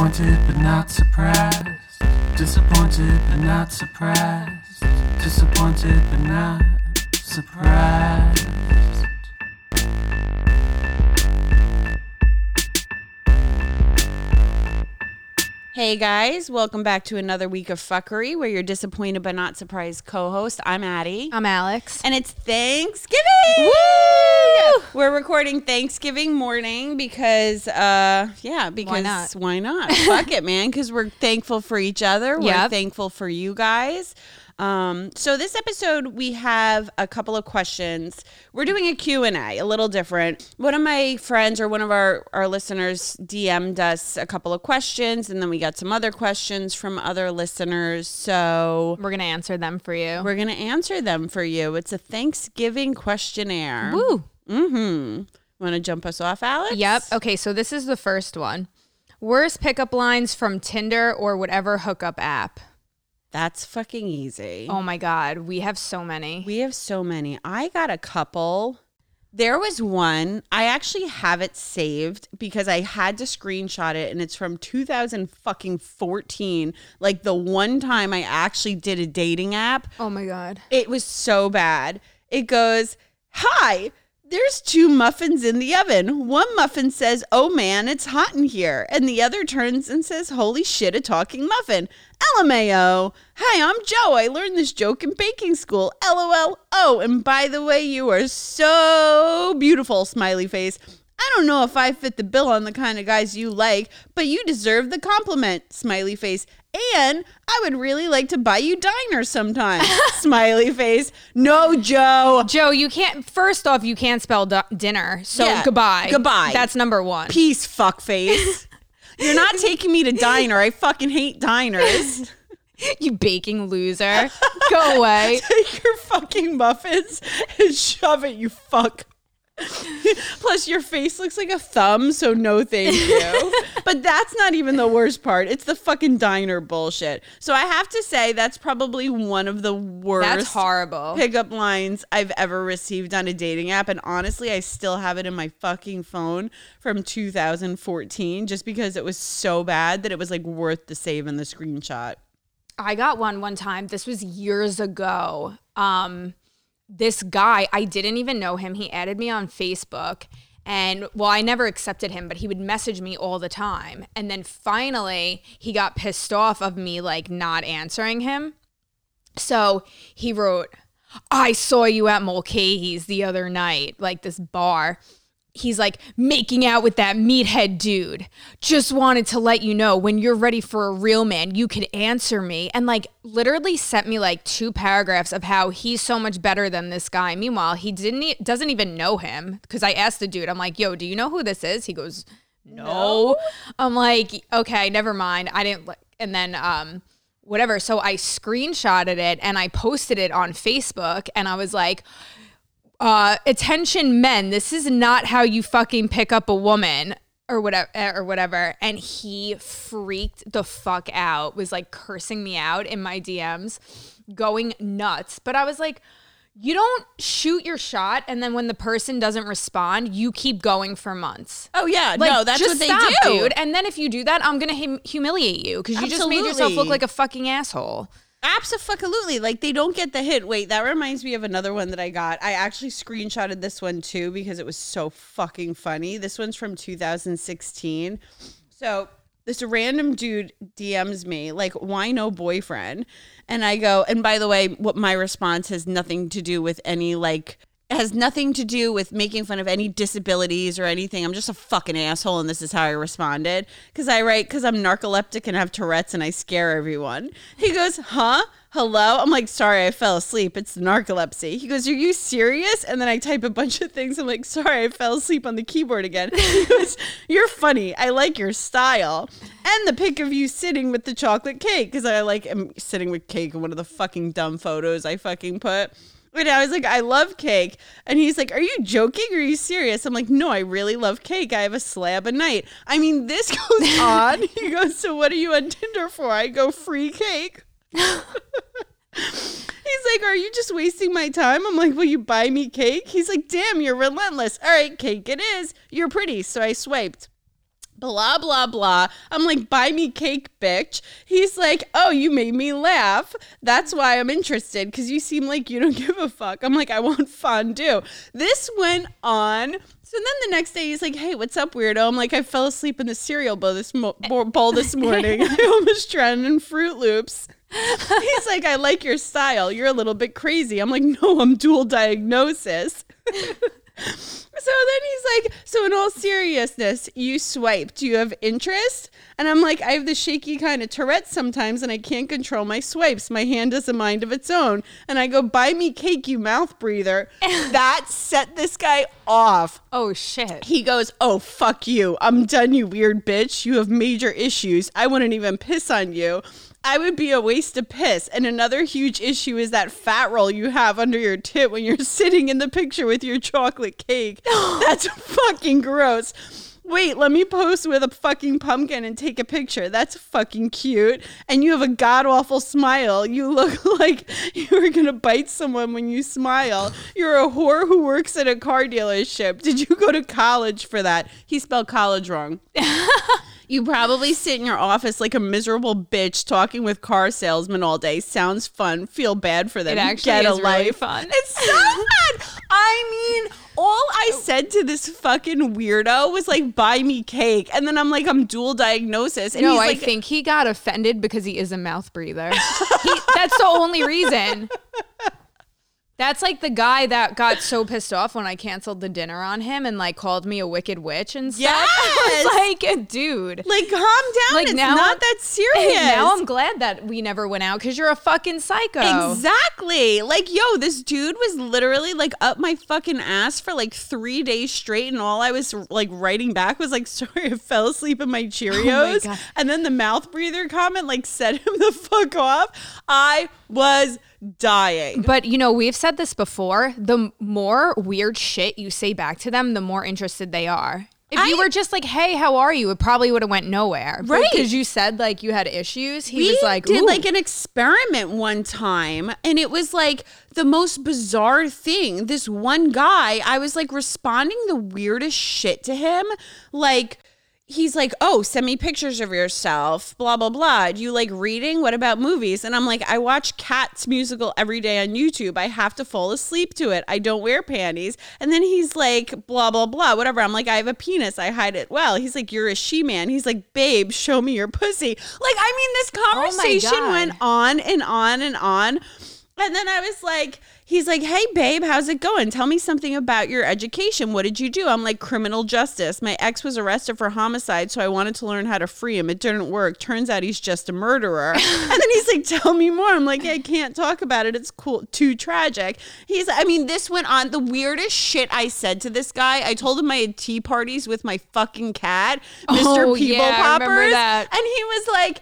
Disappointed but not surprised. Disappointed but not surprised. Disappointed but not surprised. Hey guys, welcome back to another week of fuckery where you're disappointed but not surprised co-host. I'm Addie. I'm Alex. and it's Thanksgiving. Woo! We're recording Thanksgiving morning because uh yeah, because not? why not? Fuck it, man, cuz we're thankful for each other. We're Yep. thankful for you guys. Um, so this episode we have a couple of questions. We're doing a Q&A, a little different. One of my friends or one of our, our listeners DM'd us a couple of questions and then we got some other questions from other listeners. So We're gonna answer them for you. we're going to answer them for you. It's a Thanksgiving questionnaire. Woo! Mm-hmm. Want to jump us off, Alex? Yep. Okay, so this is the first one. Worst pickup lines from Tinder or whatever hookup app. That's fucking easy. Oh my god, we have so many. We have so many. I got a couple. There was one. I actually have it saved because I had to screenshot it and it's from 2000 fucking 14. Like the one time I actually did a dating app. oh my god. It was so bad. It goes, Hi, there's two muffins in the oven. One muffin says, Oh man, it's hot in here. And the other turns and says, Holy shit, a talking muffin. LMAO. Hi, I'm Joe. I learned this joke in baking school. LOL. Oh, and by the way, you are so beautiful, smiley face. I don't know if I fit the bill on the kind of guys you like, but you deserve the compliment, smiley face. And I would really like to buy you dinner sometime, smiley face. No, Joe. Joe, you can't. First off, you can't spell du- dinner, so Yeah, goodbye. goodbye. That's number one. Peace, fuckface. You're not taking me to diner. I fucking hate diners. you baking loser. Go away. Take your fucking muffins and shove it, you fuck. Plus, your face looks like a thumb, so no thank you. but that's not even the worst part. It's the fucking diner bullshit. So I have to say, that's probably one of the worst That's horrible. pickup lines I've ever received on a dating app. And honestly, I still have it in my fucking phone from 2014 just because it was so bad that it was like worth the save in the screenshot. I got one one time. This was years ago. Um, this guy, I didn't even know him. He added me on Facebook. And well, I never accepted him, but he would message me all the time. And then finally, he got pissed off of me like not answering him. So he wrote, I saw you at Mulcahy's the other night, like this bar. He's like making out with that meathead dude. Just wanted to let you know when you're ready for a real man, you could answer me. And like literally sent me like two paragraphs of how he's so much better than this guy. Meanwhile, he didn't e- doesn't even know him because I asked the dude, I'm like, "Yo, do you know who this is?" He goes, "No." I'm like, "Okay, never mind." I didn't like and then um whatever. So I screenshotted it and I posted it on Facebook and I was like, uh, attention men, this is not how you fucking pick up a woman or whatever or whatever. And he freaked the fuck out, was like cursing me out in my DMs, going nuts. But I was like, you don't shoot your shot and then when the person doesn't respond, you keep going for months. Oh, yeah. Like, no, that's what they stop, do. dude. And then if you do that, I'm gonna hum- humiliate you because you just made yourself look like a fucking asshole. Absolutely. Like they don't get the hint. Wait, that reminds me of another one that I got. I actually screenshotted this one too because it was so fucking funny. This one's from 2016. So this random dude DMs me, like, why no boyfriend? And I go, and by the way, what my response has nothing to do with any like has nothing to do with making fun of any disabilities or anything. I'm just a fucking asshole, and this is how I responded. Because I write, because I'm narcoleptic and have Tourette's and I scare everyone. He goes, huh? Hello? I'm like, sorry, I fell asleep. It's narcolepsy. He goes, are you serious? And then I type a bunch of things. I'm like, sorry, I fell asleep on the keyboard again. He goes, you're funny. I like your style. And the pic of you sitting with the chocolate cake, because I like am sitting with cake in one of the fucking dumb photos I fucking put. And I was like, I love cake. And he's like, Are you joking or are you serious? I'm like, No, I really love cake. I have a slab a night. I mean, this goes on. he goes, So what are you on Tinder for? I go, Free cake. He's like, Are you just wasting my time? I'm like, Will you buy me cake? He's like, Damn, you're relentless. All right, cake it is. You're pretty. So I swiped. Blah blah blah. I'm like buy me cake bitch. He's like oh you made me laugh. That's why i'm interested because you seem like you don't give a fuck. I'm like i want fondue. This went on. So then the next day he's like hey what's up weirdo? I'm like i fell asleep in the cereal bowl this, mo- bowl this morning. I almost drowned in Froot Loops. He's like i like your style. You're a little bit crazy. I'm like no i'm dual diagnosis so then he's like, So, in all seriousness, you swiped. Do you have interest? And I'm like, I have the shaky kind of Tourette sometimes, and I can't control my swipes. My hand has a mind of its own. And I go, Buy me cake, you mouth breather. that set this guy off. Oh shit. He goes, Oh, fuck you. I'm done, you weird bitch. You have major issues. I wouldn't even piss on you. I would be a waste of piss. And another huge issue is that fat roll you have under your tit when you're sitting in the picture with your chocolate cake. That's fucking gross. Wait, let me pose with a fucking pumpkin and take a picture. That's fucking cute. And you have a god awful smile. You look like you were gonna bite someone when you smile. You're a whore who works at a car dealership. Did you go to college for that? He spelled college wrong. You probably sit in your office like a miserable bitch talking with car salesmen all day. Sounds fun. Feel bad for them. It actually Get a is really fun. It's so fun. I mean, all I oh. said to this fucking weirdo was like, "Buy me cake," and then I'm like, "I'm dual diagnosis," and No, I like, think he got offended because he is a mouth breather. he, that's the only reason. That's like the guy that got so pissed off when I canceled the dinner on him and like called me a wicked witch and stuff. I was like, dude. like, calm down. Like, it's now not I'm- that serious. Now I'm glad that we never went out because you're a fucking psycho. Exactly. Like, yo, this dude was literally like up my fucking ass for like three days straight, and all I was like writing back was like, "Sorry, I fell asleep in oh my Cheerios." God. and then the mouth breather comment like set him the fuck off. I was dying. But you know, we've said this before. The more weird shit you say back to them, the more interested they are. If you were just like, "Hey, how are you?" It probably would have went nowhere, Right. Because you said like you had issues. He we was like, We did "Ooh." like an experiment one time and it was like the most bizarre thing this one guy i was like responding the weirdest shit to him like he's like oh send me pictures of yourself blah blah blah. Do you like reading? What about movies? And i'm like i watch cats musical every day on youtube. I have to fall asleep to it. I don't wear panties. And then he's like blah blah blah whatever. I'm like i have a penis. I hide it well. He's like you're a she man he's like babe show me your pussy. Like i mean this oh conversation God. went on and on and on. And then I was like, he's like, hey, babe, how's it going? Tell me something about your education. What did you do? I'm like, criminal justice. My ex was arrested for homicide, so I wanted to learn how to free him. It didn't work. Turns out he's just a murderer. and then he's like, tell me more. I'm like, I can't talk about it. It's cool. Too tragic. He's, I mean, this went on the weirdest shit I said to this guy. I told him I had tea parties with my fucking cat, Mr. Oh, People yeah, Poppers. And he was like,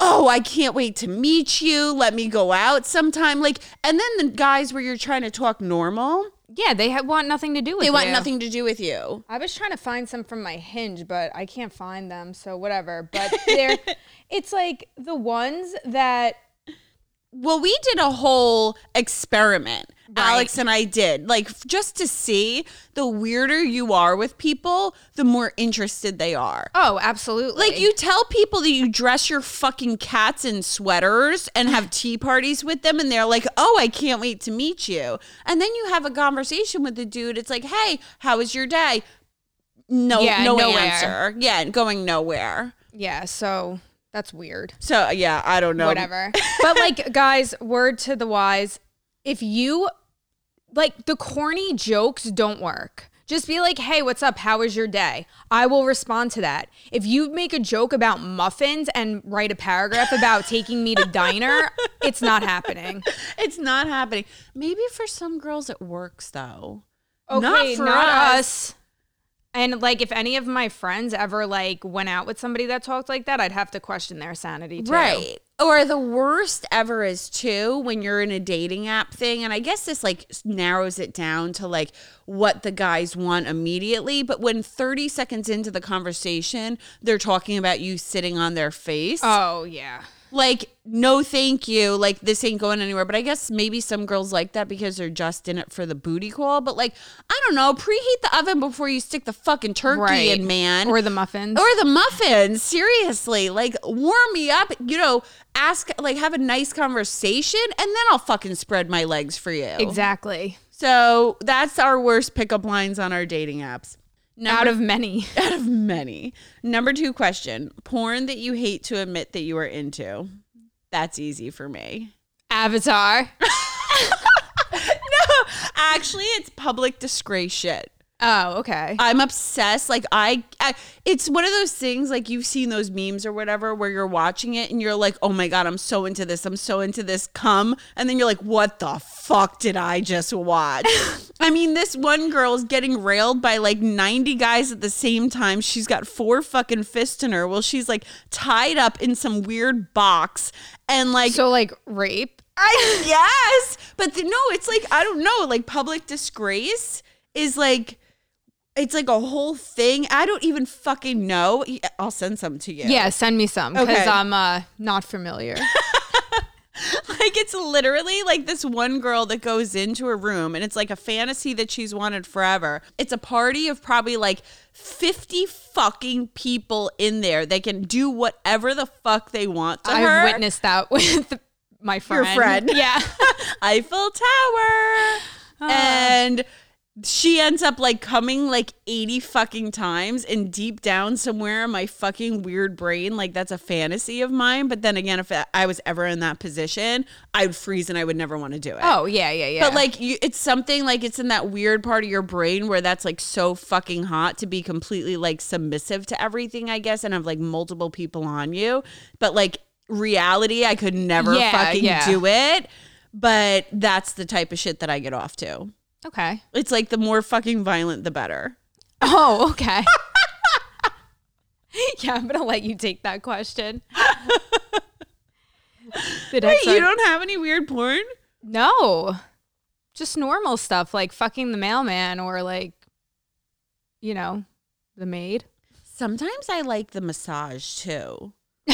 oh, I can't wait to meet you. Let me go out sometime. Like, and then the guys where you're trying to talk normal, yeah, they ha- want nothing to do with they want you. nothing to do with you. I was trying to find some from my hinge, but I can't find them. So whatever. But they're, it's like the ones that Well, we did a whole experiment. Alex and I did, like, just to see the weirder you are with people, the more interested they are. oh, absolutely. Like you tell people that you dress your fucking cats in sweaters and have tea parties with them, and they're like, "Oh, I can't wait to meet you." And then you have a conversation with the dude. It's like, "Hey, how was your day?" No, Yeah, no nowhere. answer. Yeah, going nowhere. Yeah, so that's weird. So yeah, I don't know. Whatever. but like guys, word to the wise, if you like the corny jokes don't work. Just be like, "Hey, what's up? How was your day?" I will respond to that. If you make a joke about muffins and write a paragraph about taking me to diner, it's not happening. It's not happening. Maybe for some girls it works though. Okay, not for not us. us. And like, if any of my friends ever like went out with somebody that talked like that, I'd have to question their sanity too. Right. Or the worst ever is too when you're in a dating app thing. And I guess this like narrows it down to like what the guys want immediately. But when 30 seconds into the conversation, they're talking about you sitting on their face. Oh yeah. Like no thank you. Like this ain't going anywhere. But i guess maybe some girls like that because they're just in it for the booty call. But like i don't know. Preheat the oven before you stick the fucking turkey in man. Or the muffins. or the muffins. Seriously. Like warm me up you know ask like have a nice conversation and then i'll fucking spread my legs for you. Exactly. so that's our worst pickup lines on our dating apps Out of many. out of many. Number two question porn that you hate to admit that you are into. That's easy for me. Avatar. No, actually, it's public disgrace shit. Oh, okay. I'm obsessed. Like I, I, it's one of those things. Like you've seen those memes or whatever, where you're watching it and you're like, "Oh my god, I'm so into this. I'm so into this." Come, and then you're like, "What the fuck did I just watch?" I mean, this one girl's getting railed by like 90 guys at the same time. She's got four fucking fists in her. Well, she's like tied up in some weird box, and like so like rape. I yes, but the, no, it's like I don't know. Like public disgrace is like it's like a whole thing. I don't even fucking know. I'll send some to you. Yeah, send me some because Okay. I'm uh, not familiar. like it's literally like this one girl that goes into a room and it's like a fantasy that she's wanted forever. It's a party of probably like 50 fucking people in there. They can do whatever the fuck they want to her. I've witnessed that with my friend. friend. Yeah. Eiffel Tower. And she ends up like coming like 80 fucking times and deep down somewhere in my fucking weird brain like that's a fantasy of mine but then again if I was ever in that position I would freeze and I would never want to do it. Oh, yeah, yeah, yeah. But like you, it's something like it's in that weird part of your brain where that's like so fucking hot to be completely like submissive to everything, I guess, and have like multiple people on you. But like reality, I could never Yeah, fucking yeah. do it. But that's the type of shit that I get off to. Okay. It's like the more fucking violent, the better. Oh, okay. yeah, I'm gonna let you take that question. Wait, you don't have any weird porn? No, just normal stuff like fucking the mailman or like, you know, the maid. Sometimes I like the massage too.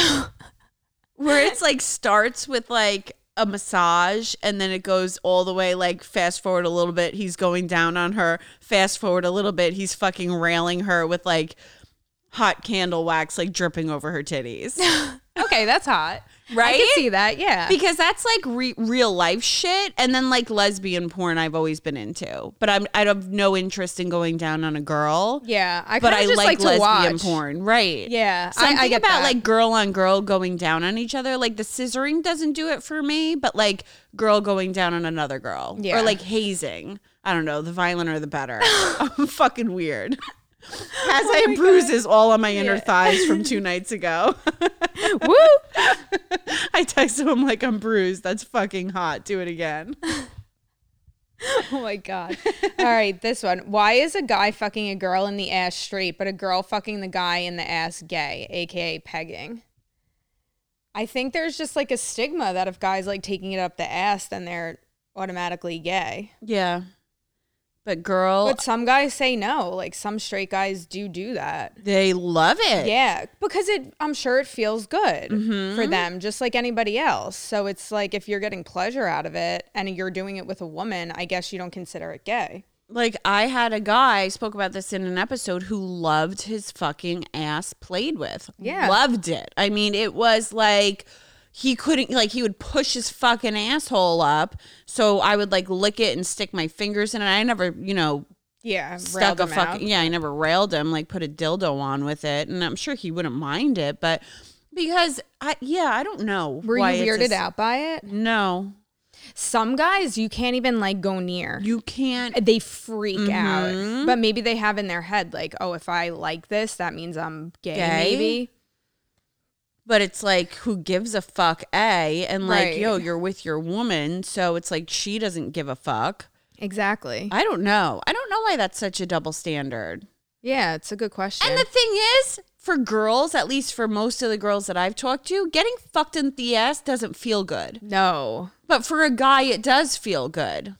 Where it's like starts with like a massage and then it goes all the way like fast forward a little bit, he's going down on her. Fast forward a little bit, he's fucking railing her with like hot candle wax like dripping over her titties. Okay, that's hot. I Right? can see that. Yeah. because that's like re- real life shit and then like lesbian porn I've always been into. But I'm I have no interest in going down on a girl. yeah, I But I just like, like, lesbian watch. porn, right? Yeah, I- Something I get about that. like girl on girl going down on each other. Like the scissoring doesn't do it for me, but like girl going down on another girl, Yeah. or like hazing. I don't know. The violent or the better. I'm fucking weird. As oh I have bruises all on my inner Yeah. thighs from two nights ago. Woo! I texted him like I'm bruised. That's fucking hot. Do it again. Oh my god. All right, this one. Why is a guy fucking a girl in the ass straight, but a girl fucking the guy in the ass gay, aka pegging? I think there's just like a stigma that if guys like taking it up the ass, then they're automatically gay. Yeah. But girl, But some guys say no. Like some straight guys do do that. they love it. Yeah, because it I'm sure it feels good Mm-hmm. for them just like anybody else. So it's like if you're getting pleasure out of it and you're doing it with a woman, I guess you don't consider it gay. Like I had a guy I spoke about this in an episode who loved his fucking ass played with. Yeah. Loved it. I mean, it was like he couldn't like he would push his fucking asshole up. So I would like lick it and stick my fingers in it. I never, you know, Yeah, stuck a fucking yeah, I never railed him, like put a dildo on with it. And I'm sure he wouldn't mind it, but because I yeah, I don't know. Were why you it's a weirded out by it? No. Some guys you can't even like go near. You can't they freak Mm-hmm. out. But maybe they have in their head like, oh, if I like this, that means I'm gay. Gay? Maybe. But it's like, who gives a fuck, A? And like, Right. yo, you're with your woman. So it's like, she doesn't give a fuck. Exactly. I don't know. I don't know why that's such a double standard. yeah, it's a good question. And the thing is, for girls, at least for most of the girls that I've talked to, getting fucked in the ass doesn't feel good. no, But for a guy, it does feel good.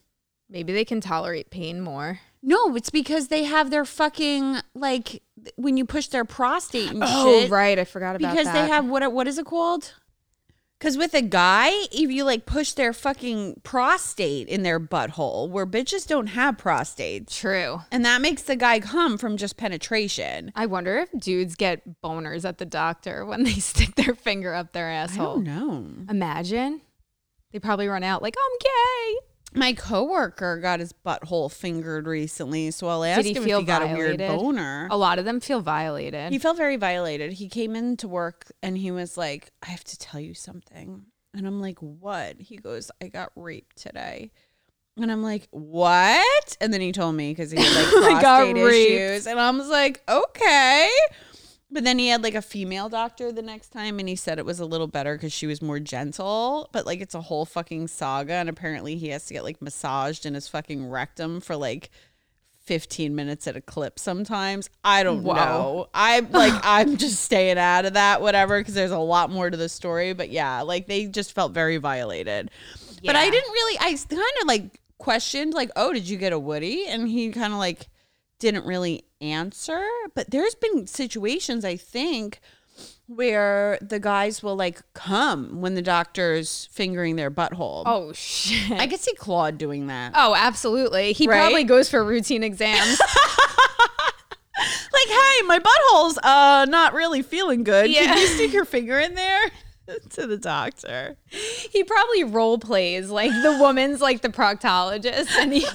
maybe they can tolerate pain more. No, it's because they have their fucking, like, when you push their prostate and Oh, shit. right. I forgot about Because that. Because they have, what, what is it called? Because with a guy, if you like push their fucking prostate in their butthole, where bitches don't have prostates, True. and that makes the guy come from just penetration. I wonder if dudes get boners at the doctor when they stick their finger up their I asshole. don't know. Imagine. They probably run out like, I'm gay. My coworker got his butthole fingered recently, so I'll ask he him feel if he got a weird violated? boner. A lot of them feel violated. He felt very violated. He came into work and he was like, I have to tell you something. And I'm like, what? He goes, I got raped today. And I'm like, what? And then he told me because he had like I got prostate raped. issues. And I was like, okay. But then he had like a female doctor the next time and he said it was a little better because she was more gentle. But like it's a whole fucking saga. And apparently he has to get like massaged in his fucking rectum for like 15 minutes at a clip sometimes. I don't know. I'm like, I'm just staying out of that, whatever, because there's a lot more to the story. But yeah, like they just felt very violated. But I didn't really, I kind of like questioned, like, oh, did you get a Woody? And he kind of like didn't really answer. But there's been situations, I think, where the guys will like come when the doctor's fingering their butthole. oh, shit. I could see Claude doing that. oh, absolutely. He Right? probably goes for routine exams. like, hey, my butthole's uh not really feeling good. Yeah. Can you stick your finger in there? to the doctor. he probably role plays like the woman's like the proctologist and he,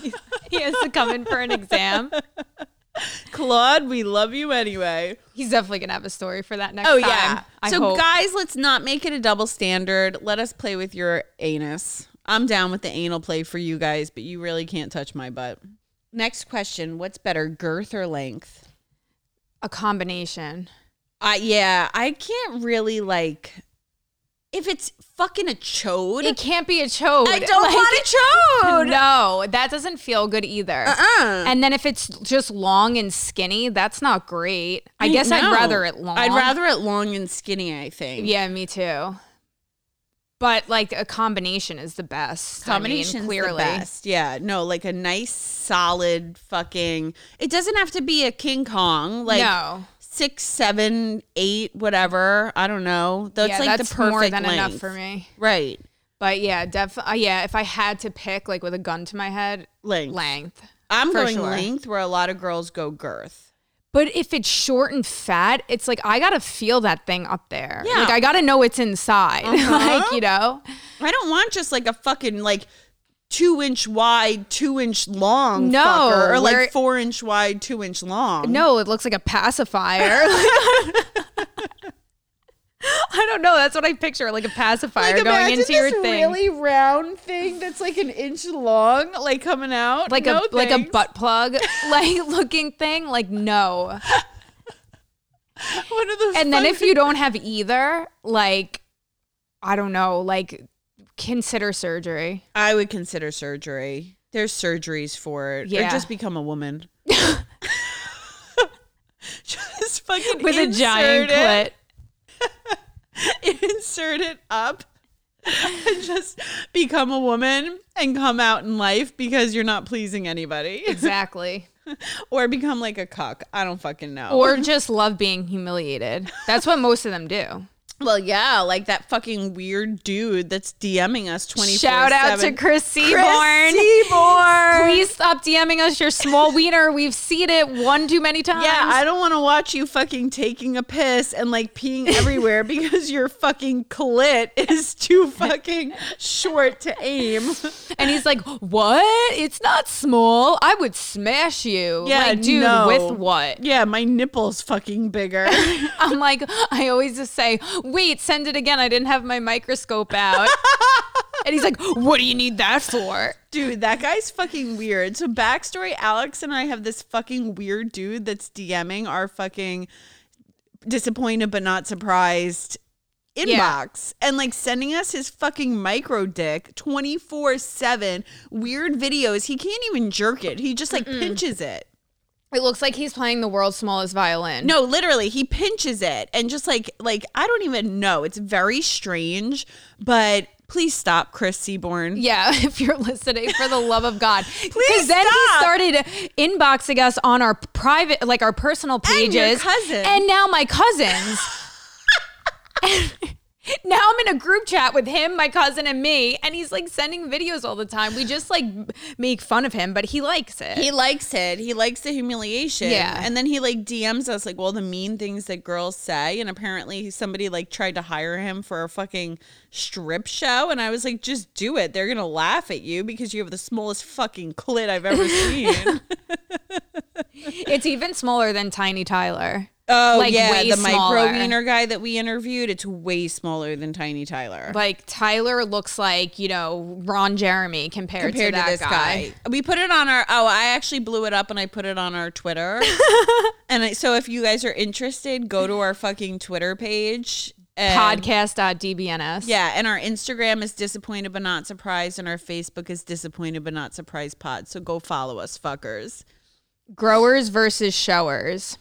he has to come in for an exam. Claude, we love you anyway. He's definitely going to have a story for that next Oh time. yeah. I so hope. guys, let's not make it a double standard. Let us play with your anus. I'm down with the anal play for you guys, but you really can't touch my butt. Next question, what's better, girth or length? a combination. Uh yeah, I can't really like if it's fucking a chode. It can't be a chode. I don't Like, want a chode. No, that doesn't feel good either. Uh-uh. And then if it's just long and skinny, that's not great. I, mm, guess know. I'd rather it long. I'd rather it long and skinny, I think. Yeah, me too. But like a combination is the best. Combination I mean, clearly. the best. Yeah. No, like a nice solid fucking it doesn't have to be a King Kong. Like no. Six, seven, eight, whatever. I don't know. That's yeah, like that's the perfect more than enough length. for me. Right. But yeah, definitely. Yeah, if I had to pick, like with a gun to my head, Length. length. I'm going sure. length where a lot of girls go girth. But if it's short and fat, it's like I gotta feel that thing up there. Yeah. Like I gotta know it's inside. Uh-huh. like you know. I don't want just like a fucking like two inch wide, two inch long No, fucker, or like four inch wide, two inch long. No, it looks like a pacifier. I don't know. That's what I picture, like a pacifier going imagine into your thing, really round thing that's like an inch long, like coming out, like No, a like a butt plug, like looking thing. Like no. One of those. And then if you don't have either, like I don't know, like consider surgery. I would consider surgery. There's surgeries for it, or Yeah. just become a woman. just fucking With a giant insert clit. insert it up, and just become a woman and come out in life because you're not pleasing anybody, Exactly. or become like a cuck. I don't fucking know. Or just love being humiliated. That's what most of them do. Well, yeah, like that fucking weird dude that's DMing us twenty. Shout out to Chris Seaborn. Chris Seaborn. Please stop DMing us your small wiener. We've seen it one too many times. Yeah, I don't want to watch you fucking taking a piss and like peeing everywhere because your fucking clit is too fucking short to aim. And he's like, "What? It's not small. I would smash you." Yeah, like, dude, no. with what? Yeah, my nipple's fucking bigger. I'm like, I always just say, "Wait, send it again. I didn't have my microscope out." and he's like, "What do you need that for?" Dude, that guy's fucking weird. So backstory, Alex and I have this fucking weird dude that's DMing our fucking disappointed but not surprised inbox and like sending us his fucking micro dick 24/7 weird videos. He can't even jerk it. He just like pinches it. It looks like he's playing the world's smallest violin. No, literally, he pinches it and just like like I don't even know. It's very strange, but please stop, Chris Seaborn. Yeah, if you're listening, for the love of God. Please Because then he started inboxing us on our private, like our personal And pages. cousin. And now my cousins. Now I'm in a group chat with him, my cousin, and me, and he's like sending videos all the time. We just like make fun of him, but he likes it. He likes it. He likes the humiliation. Yeah. And then he like DMs us like, well, the mean things that girls say. And apparently somebody like tried to hire him for a fucking strip show. And I was like, just do it. They're gonna laugh at you because you have the smallest fucking clit I've ever seen. it's even smaller than Tiny Tyler. Oh Like, yeah, the micro smaller. wiener guy that we interviewed, it's way smaller than Tiny Tyler. Like Tyler looks like you know Ron Jeremy compared, compared to, to, that this guy. We put it on our oh, I actually blew it up and I put it on our Twitter. and I, so if you guys are interested, go to our fucking Twitter page. and- Podcast.dbns. Yeah, and our Instagram is disappointed but not surprised, and our Facebook is disappointed but not surprised pod. So go follow us, fuckers. Growers versus showers.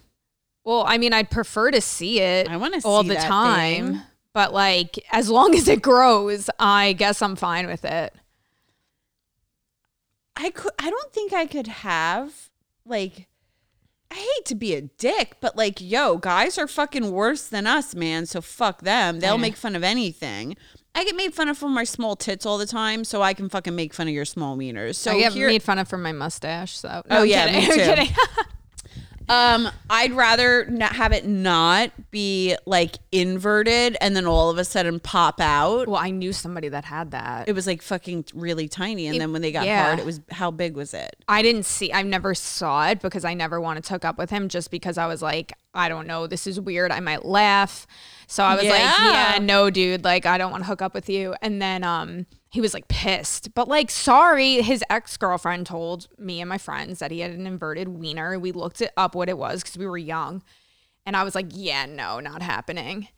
Well, I mean, I'd prefer to see it. I wanna all see the time, thing. but like as long as it grows, I guess I'm fine with it. I could I don't think I could have like I hate to be a dick, but like, yo, guys are fucking worse than us, man. So fuck them. They'll Yeah. make fun of anything. I get made fun of for my small tits all the time, so I can fucking make fun of your small wieners. So I get here, made fun of for my mustache. So oh, no, Oh, yeah, kidding. me too. um, I'd rather not have it not be like inverted and then all of a sudden pop out. well, I knew somebody that had that. It was like fucking really tiny, and It- then when they got yeah. hard, it was how big was it? I didn't see. I never saw it because I never wanted to hook up with him. Just because I was like, I don't know, this is weird. I might laugh. So I was like, Yeah. yeah, no, dude, like I don't want to hook up with you. And then um, he was like pissed, but like, sorry. His ex girlfriend told me and my friends that he had an inverted wiener. We looked it up what it was because we were young, and I was like, yeah, no, not happening.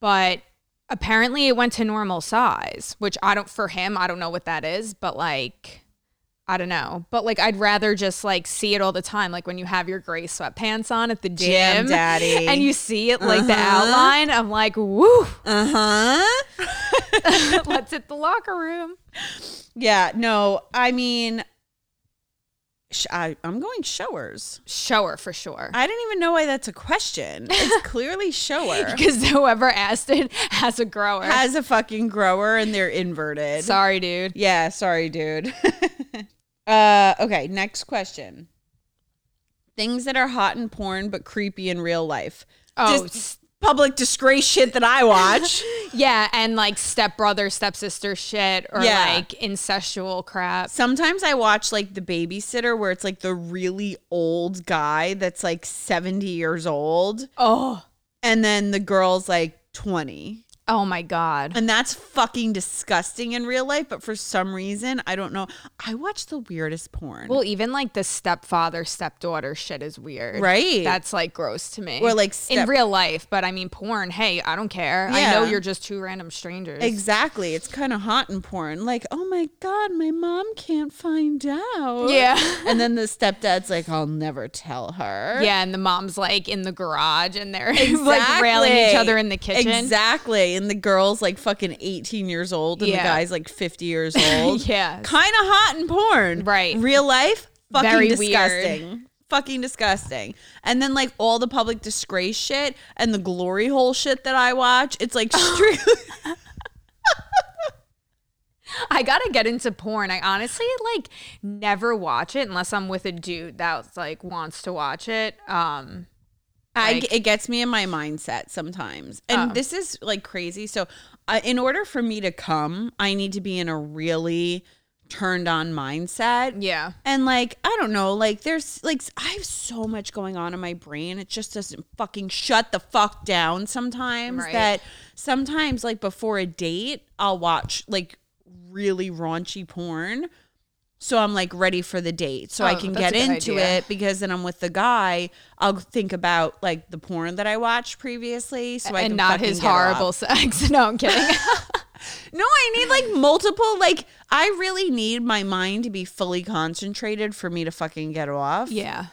But apparently, it went to normal size, which I don't. For him, I don't know what that is, but like. I don't know, but like I'd rather just like see it all the time, like when you have your gray sweatpants on at the gym, Damn, daddy. and you see it like the Uh-huh. outline. I'm like, woo, Uh huh. let's hit the locker room. Yeah, no, I mean, sh- I, I'm going showers. Shower for sure, I didn't even know why that's a question. It's clearly shower. because whoever asked it has a grower. Has a fucking grower and they're inverted. Sorry, dude. Yeah, sorry, dude. uh, okay, next question. Things that are hot in porn but creepy in real life. Oh, Just public disgrace shit that I watch. yeah, and like stepbrother, stepsister shit, or Yeah. like incestual crap. Sometimes I watch like the babysitter where it's like the really old guy that's like 70 years old Oh, and then the girl's like 20. Oh my god. And that's fucking disgusting in real life, but for some reason, I don't know. I watch the weirdest porn. Well, even like the stepfather, stepdaughter shit is weird. Right. That's like gross to me. Or, like, in real life, but I mean porn, hey, I don't care. Yeah. I know you're just two random strangers. Exactly. It's kind of hot in porn. Like, oh my God, my mom can't find out. Yeah. And then the stepdad's like, I'll never tell her. Yeah, and the mom's like in the garage and they're like railing each other in the kitchen. Exactly. And the girl's like fucking 18 years old and Yeah. the guy's like 50 years old. yeah. Kind of hot in porn. Right. Real life, fucking Very disgusting. Fucking disgusting. And then like all the public disgrace shit and the glory hole shit that I watch, it's like strictly I gotta get into porn. I honestly like never watch it unless I'm with a dude that like wants to watch it. Um I it gets me in my mindset sometimes. And Oh. this is like crazy. So, uh, in order for me to come, I need to be in a really turned on mindset. yeah. And like, I don't know, like there's like I have so much going on in my brain. It just doesn't fucking shut the fuck down sometimes Right. that sometimes like before a date, I'll watch like really raunchy porn. So I'm like ready for the date. So I Oh, can get into idea. it because then I'm with the guy. I'll think about like the porn that I watched previously. So I and can not his horrible sex. No, I'm kidding. No, I need like multiple. Like, I really need my mind to be fully concentrated for me to fucking get off. yeah.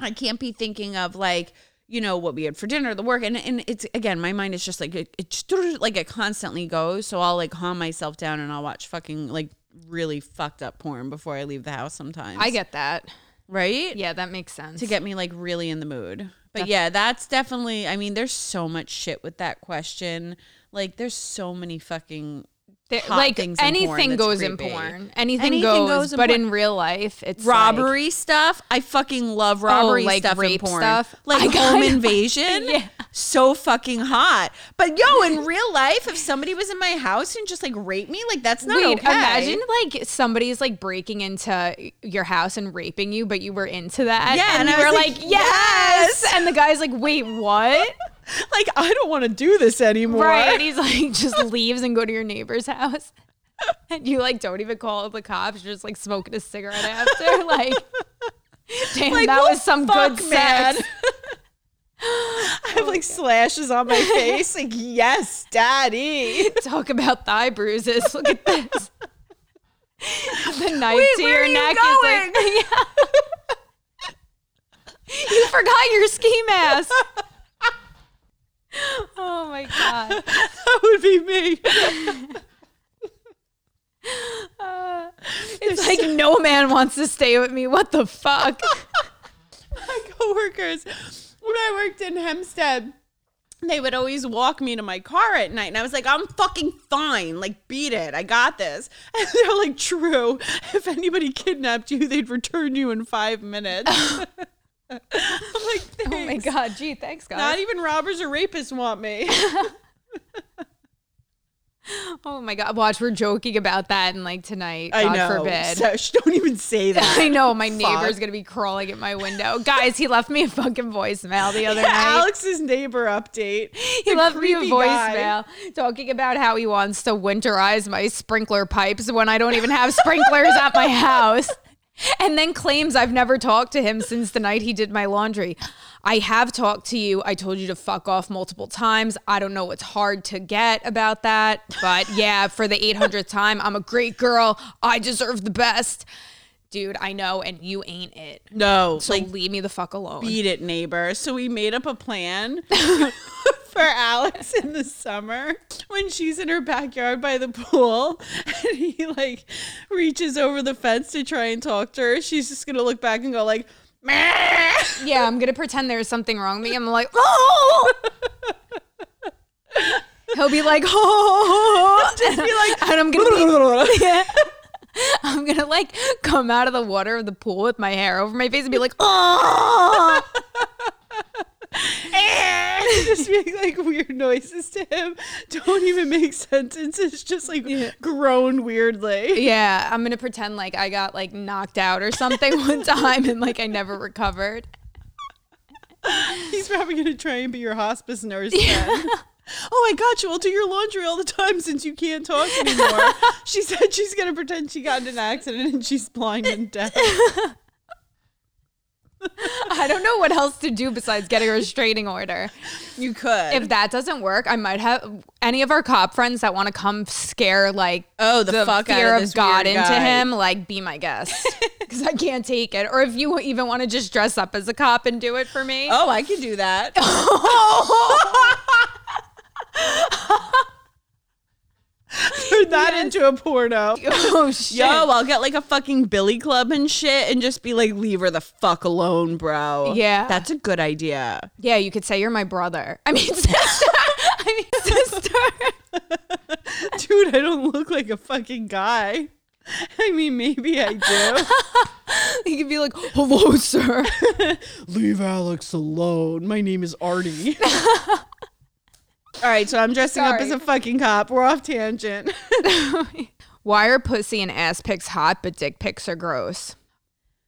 I can't be thinking of like, you know, what we had for dinner, the work. And, and it's again, my mind is just like, it, it just, like it constantly goes. So I'll like calm myself down and I'll watch fucking like really fucked up porn before I leave the house sometimes. I get that. right? Yeah, that makes sense. To get me like really in the mood. But yeah, that's definitely, I mean, there's so much shit with that question. Like there's so many fucking There- like in anything that's goes in porn. Anything, Anything goes, goes in but porn. in real life, it's like- robbery stuff. I fucking love oh, robbery Oh, like stuff rape in porn. stuff? Like home invasion. Yeah. So fucking hot. But yo, in real life, if somebody was in my house and just like raped me, like that's not Wait, okay. imagine like somebody's like breaking into your house and raping you, but you were into that. Yeah, and, and you were like, like, yes! yes! and the guy's like, wait, what? like I don't want to do this anymore. right? And he's like, just leaves and go to your neighbor's house, and you like don't even call the cops. You're just like smoking a cigarette after, like. Damn, Like, that what was some fuck, good man? sex. I have like slashes on my face. Like, yes, daddy. Talk about thigh bruises. Look at this. the knife Wait, to your you neck going? is like. yeah. you forgot your ski mask. oh my god. that would be me. Uh, it's like no man wants to stay with me. What the fuck? my coworkers when I worked in Hempstead. They would always walk me to my car at night, and I was like, "I'm fucking fine. Like, beat it. I got this." And they're like, "True. If anybody kidnapped you, they'd return you in five minutes." Like, Oh my god. Gee, thanks guys. Not even robbers or rapists want me. oh my god. Watch, we're joking about that and like tonight. God I know. forbid. So, don't even say that. I know my Fuck. neighbor's gonna be crawling at my window. Guys, he left me a fucking voicemail the other night. Alex's neighbor update. He The left me a creepy guy. voicemail talking about how he wants to winterize my sprinkler pipes when I don't even have sprinklers at my house. And then claims I've never talked to him since the night he did my laundry. I have talked to you. I told you to fuck off multiple times. I don't know what's hard to get about that. But yeah, for the 800th time, I'm a great girl. I deserve the best. Dude, I know, and you ain't it. No, So like leave me the fuck alone. beat it, neighbor. So we made up a plan for Alex in the summer when she's in her backyard by the pool and he like reaches over the fence to try and talk to her. She's just gonna look back and go like, "Meh." Yeah, I'm gonna pretend there's something wrong with me. I'm like, oh. He'll be like, oh, Just be like, and I'm gonna be, yeah. I'm gonna like come out of the water of the pool with my hair over my face and be like, oh. just make like weird noises to him. Don't even make sentences. Just like groan weirdly. Yeah, I'm gonna pretend like I got like knocked out or something one time and like I never recovered. He's probably gonna try and be your hospice nurse. Then. Oh, my God, you. I'll do your laundry all the time since you can't talk anymore. she said she's gonna pretend she got in an accident and she's blind and deaf. I don't know what else to do besides getting a restraining order. You could. If that doesn't work, I might have any of our cop friends that want to come scare like Oh, the fuck out fear of of, God into guy. him, like be my guest because I can't take it. Or if you even want to just dress up as a cop and do it for me, oh, I could do that. Turn that into a porno. oh shit. Yo, I'll get like a fucking billy club and shit and just be like, leave her the fuck alone, bro. Yeah. That's a good idea. yeah, you could say you're my brother. I mean sister. I mean sister. Dude, I don't look like a fucking guy. I mean, maybe I do. You could be like, "Hello, sir." Leave Alex alone. My name is Artie. All right, so I'm dressing up as a fucking cop. We're off tangent. Why are pussy and ass pics hot, but dick pics are gross?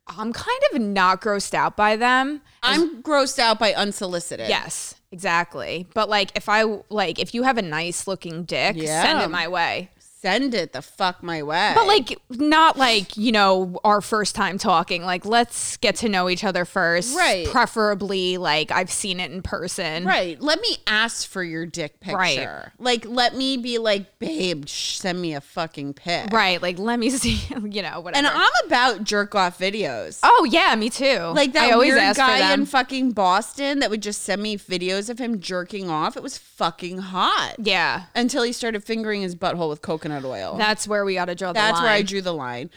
I'm kind of not grossed out by them. I'm grossed out by unsolicited. Yes, exactly. But like, if I like, if you have a nice looking dick, send it my way. Send it the fuck my way. But like, not like you know our first time talking. Like, let's get to know each other first. Right. Preferably, like I've seen it in person. Right. Let me ask for your dick picture. Right. Like, let me be like, babe, sh- send me a fucking pic. Right. Like, let me see. You know, whatever. And I'm about jerk off videos. oh yeah, me too. Like that I always weird guy in fucking Boston that would just send me videos of him jerking off. It was fucking hot. yeah, Until he started fingering his butthole with coconut oil. that's where we got to draw the line. That's line. where I drew the line.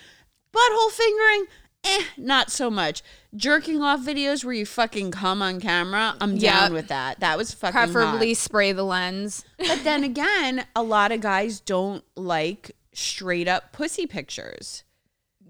Butthole fingering, eh, not so much. Jerking off videos where you fucking come on camera, I'm Yep. down with that. That was fucking hot. Preferably spray the lens. But then again, a lot of guys don't like straight up pussy pictures.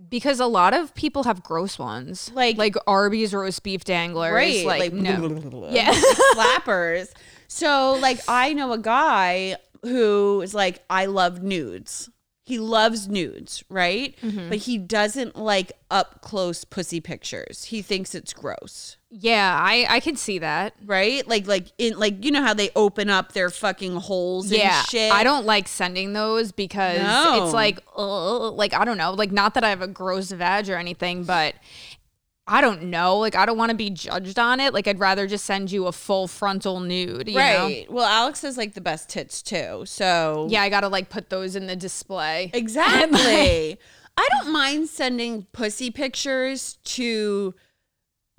Because a lot of people have gross ones. Like- like Arby's roast beef danglers. Right. Like, no. Yeah. Slappers. So like I know a guy who is like, I love nudes. He loves nudes, right? Mm-hmm. But he doesn't like up close pussy pictures. He thinks it's gross. Yeah, I, I can see that. Right? Like like in like you know how they open up their fucking holes Yeah, and shit. I don't like sending those because No. it's like, uh, like I don't know, like not that I have a gross vag or anything, but I don't know, like I don't want to be judged on it. Like I'd rather just send you a full frontal nude, you know? Right. Well, Alex has like the best tits too. So Yeah, I gotta like put those in the display. Exactly. I don't mind sending pussy pictures to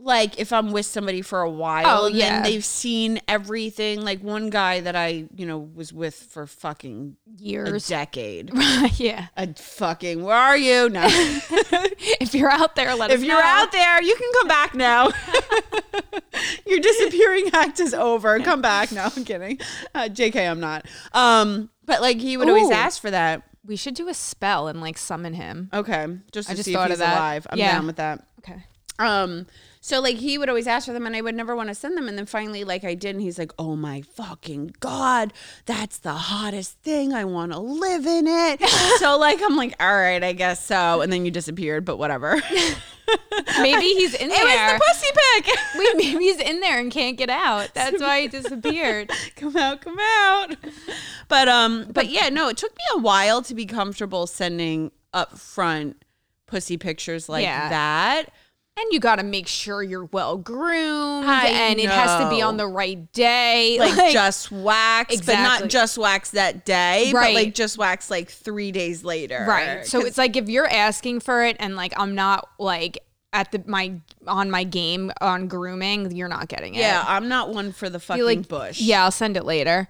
like if I'm with somebody for a while Oh, and yeah. they've seen everything. Like one guy that I, you know, was with for fucking a Years. decade. yeah. A fucking where are you? No. if you're out there, let us know. if you're out there, you can come back now. Your disappearing act is over. Come back. No, I'm kidding. Uh, JK, I'm not. Um, but like he would always ask for that. we should do a spell and like summon him. Okay, just to I just see thought if of he's that. alive. I'm Yeah. down with that. Okay. Um, so like he would always ask for them, and I would never want to send them. And then finally, like I did, and he's like, "Oh my fucking god, that's the hottest thing. I want to live in it." so like I'm like, "All right, I guess so." And then you disappeared, but whatever. Maybe he's in there. It was the pussy pic. Wait, maybe he's in there and can't get out. That's why he disappeared. come out, come out. But um, but yeah, no, it took me a while to be comfortable sending upfront pussy pictures like Yeah. that. And you got to make sure you're well groomed, I and it has to be on the right day. like, just wax, but not just wax that day, Right. but like just wax like three days later. right. So it's like if you're asking for it, and like I'm not like at the my on my game on grooming, you're not getting it. yeah, I'm not one for the fucking like bush. Yeah, I'll send it later.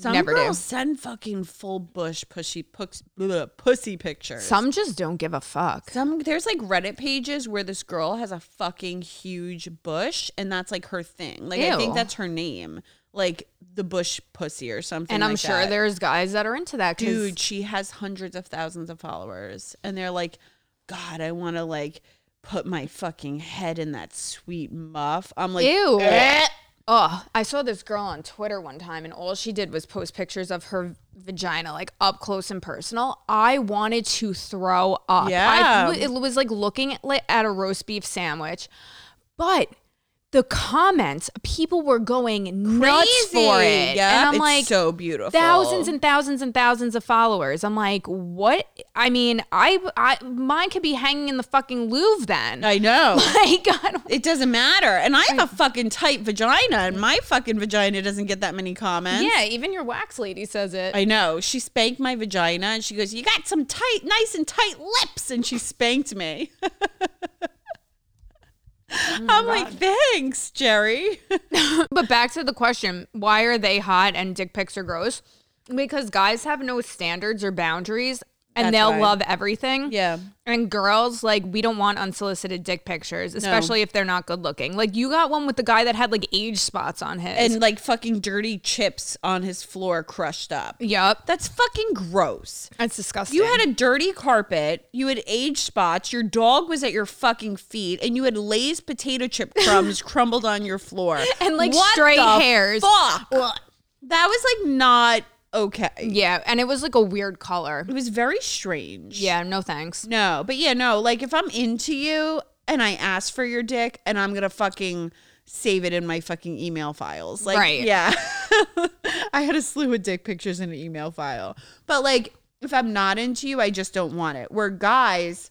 Some Never girls do. send fucking full bush pushy pux, bleh, pussy pictures. Some just don't give a fuck. Some there's like Reddit pages where this girl has a fucking huge bush, and that's like her thing. Like I think that's her name, like the bush pussy or something. And I'm like sure that. there's guys that are into that. 'cause- dude she has hundreds of thousands of followers and they're like god i want to like put my fucking head in that sweet muff i'm like Ew. "Eh." Oh, I saw this girl on Twitter one time, and all she did was post pictures of her vagina, like up close and personal. I wanted to throw up. Yeah. I, it was like looking at, like, at a roast beef sandwich, but the comments, people were going nuts for it, yeah and I'm like, so beautiful thousands and thousands and thousands of followers. I'm like, what? I mean, I, I mine could be hanging in the fucking Louvre then. i know like, I it doesn't matter and i have a fucking tight vagina and my fucking vagina doesn't get that many comments yeah, even your wax lady says it. I know. She spanked my vagina and she goes, You got some tight, nice and tight lips. And she spanked me. I'm mm, like, Thanks, Jerry. But back to the question, why are they hot and dick pics are gross? Because guys have no standards or boundaries and That's they'll why. love everything. Yeah. And girls, like, we don't want unsolicited dick pictures, especially if they're not good looking. Like, you got one with the guy that had like age spots on his. and like fucking dirty chips on his floor crushed up. yep. That's fucking gross. That's disgusting. You had a dirty carpet, you had age spots, your dog was at your fucking feet, and you had Lay's potato chip crumbs crumbled on your floor. And, like, What stray the hairs. Fuck. That was like not okay. Yeah. And it was like a weird color. It was very strange. Yeah. No thanks. No, but yeah, no, like if I'm into you and I ask for your dick and I'm gonna fucking save it in my fucking email files. Like Right. yeah. I had a slew of dick pictures in an email file. But like if I'm not into you, I just don't want it. Where guys,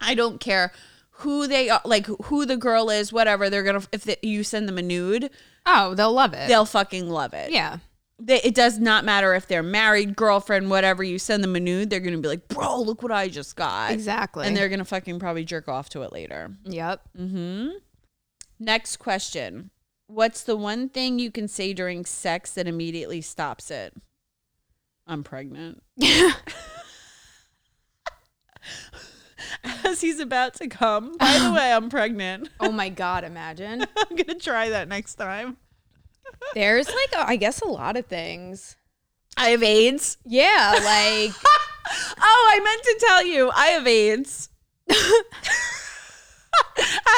I don't care who they are, like who the girl is, whatever. They're gonna if they, you send them a nude, Oh, they'll love it. they'll fucking love it. yeah. They, it does not matter if they're married, girlfriend, whatever. You send them a nude, they're gonna be like, "Bro, look what I just got." Exactly. and they're gonna fucking probably jerk off to it later. Yep. Hmm. Next question: What's the one thing you can say during sex that immediately stops it? I'm pregnant. as he's about to come. By the way, I'm pregnant. Oh my god, imagine. I'm gonna try that next time. There's like a, I guess a lot of things. I have AIDS. Yeah, like Oh, I meant to tell you, I have AIDS.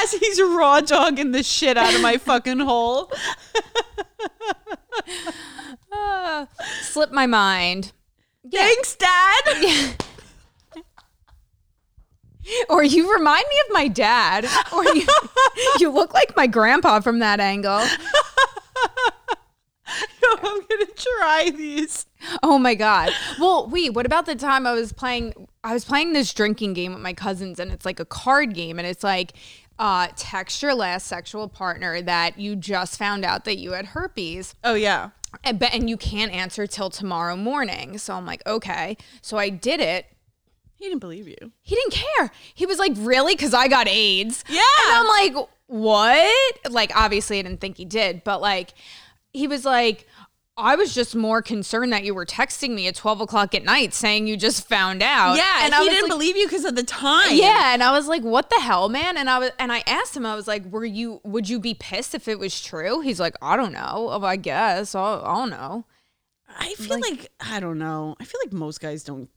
As he's raw dogging the shit out of my fucking hole. uh, slipped my mind. Thanks, Dad. Or you remind me of my dad. Or you, you look like my grandpa from that angle. I'm gonna try these. Oh my god. Well, wait, what about the time I was playing I was playing this drinking game with my cousins and it's like a card game and it's like uh text your last sexual partner that you just found out that you had herpes. Oh yeah. And, but, and you can't answer till tomorrow morning. So I'm like, okay. So I did it. He didn't believe you. He didn't care. He was like, really? Because I got AIDS. Yeah. And I'm like, what? Like, obviously, I didn't think he did, but like, he was like, I was just more concerned that you were texting me at 12 o'clock at night saying you just found out. Yeah, and I didn't like, believe you because of the time. Yeah, and I was like, "What the hell, man?" And I was, and I asked him, I was like, "Were you? Would you be pissed if it was true?" He's like, "I don't know. Oh, I guess. I, don't know. I feel like, I don't know. I feel like most guys don't.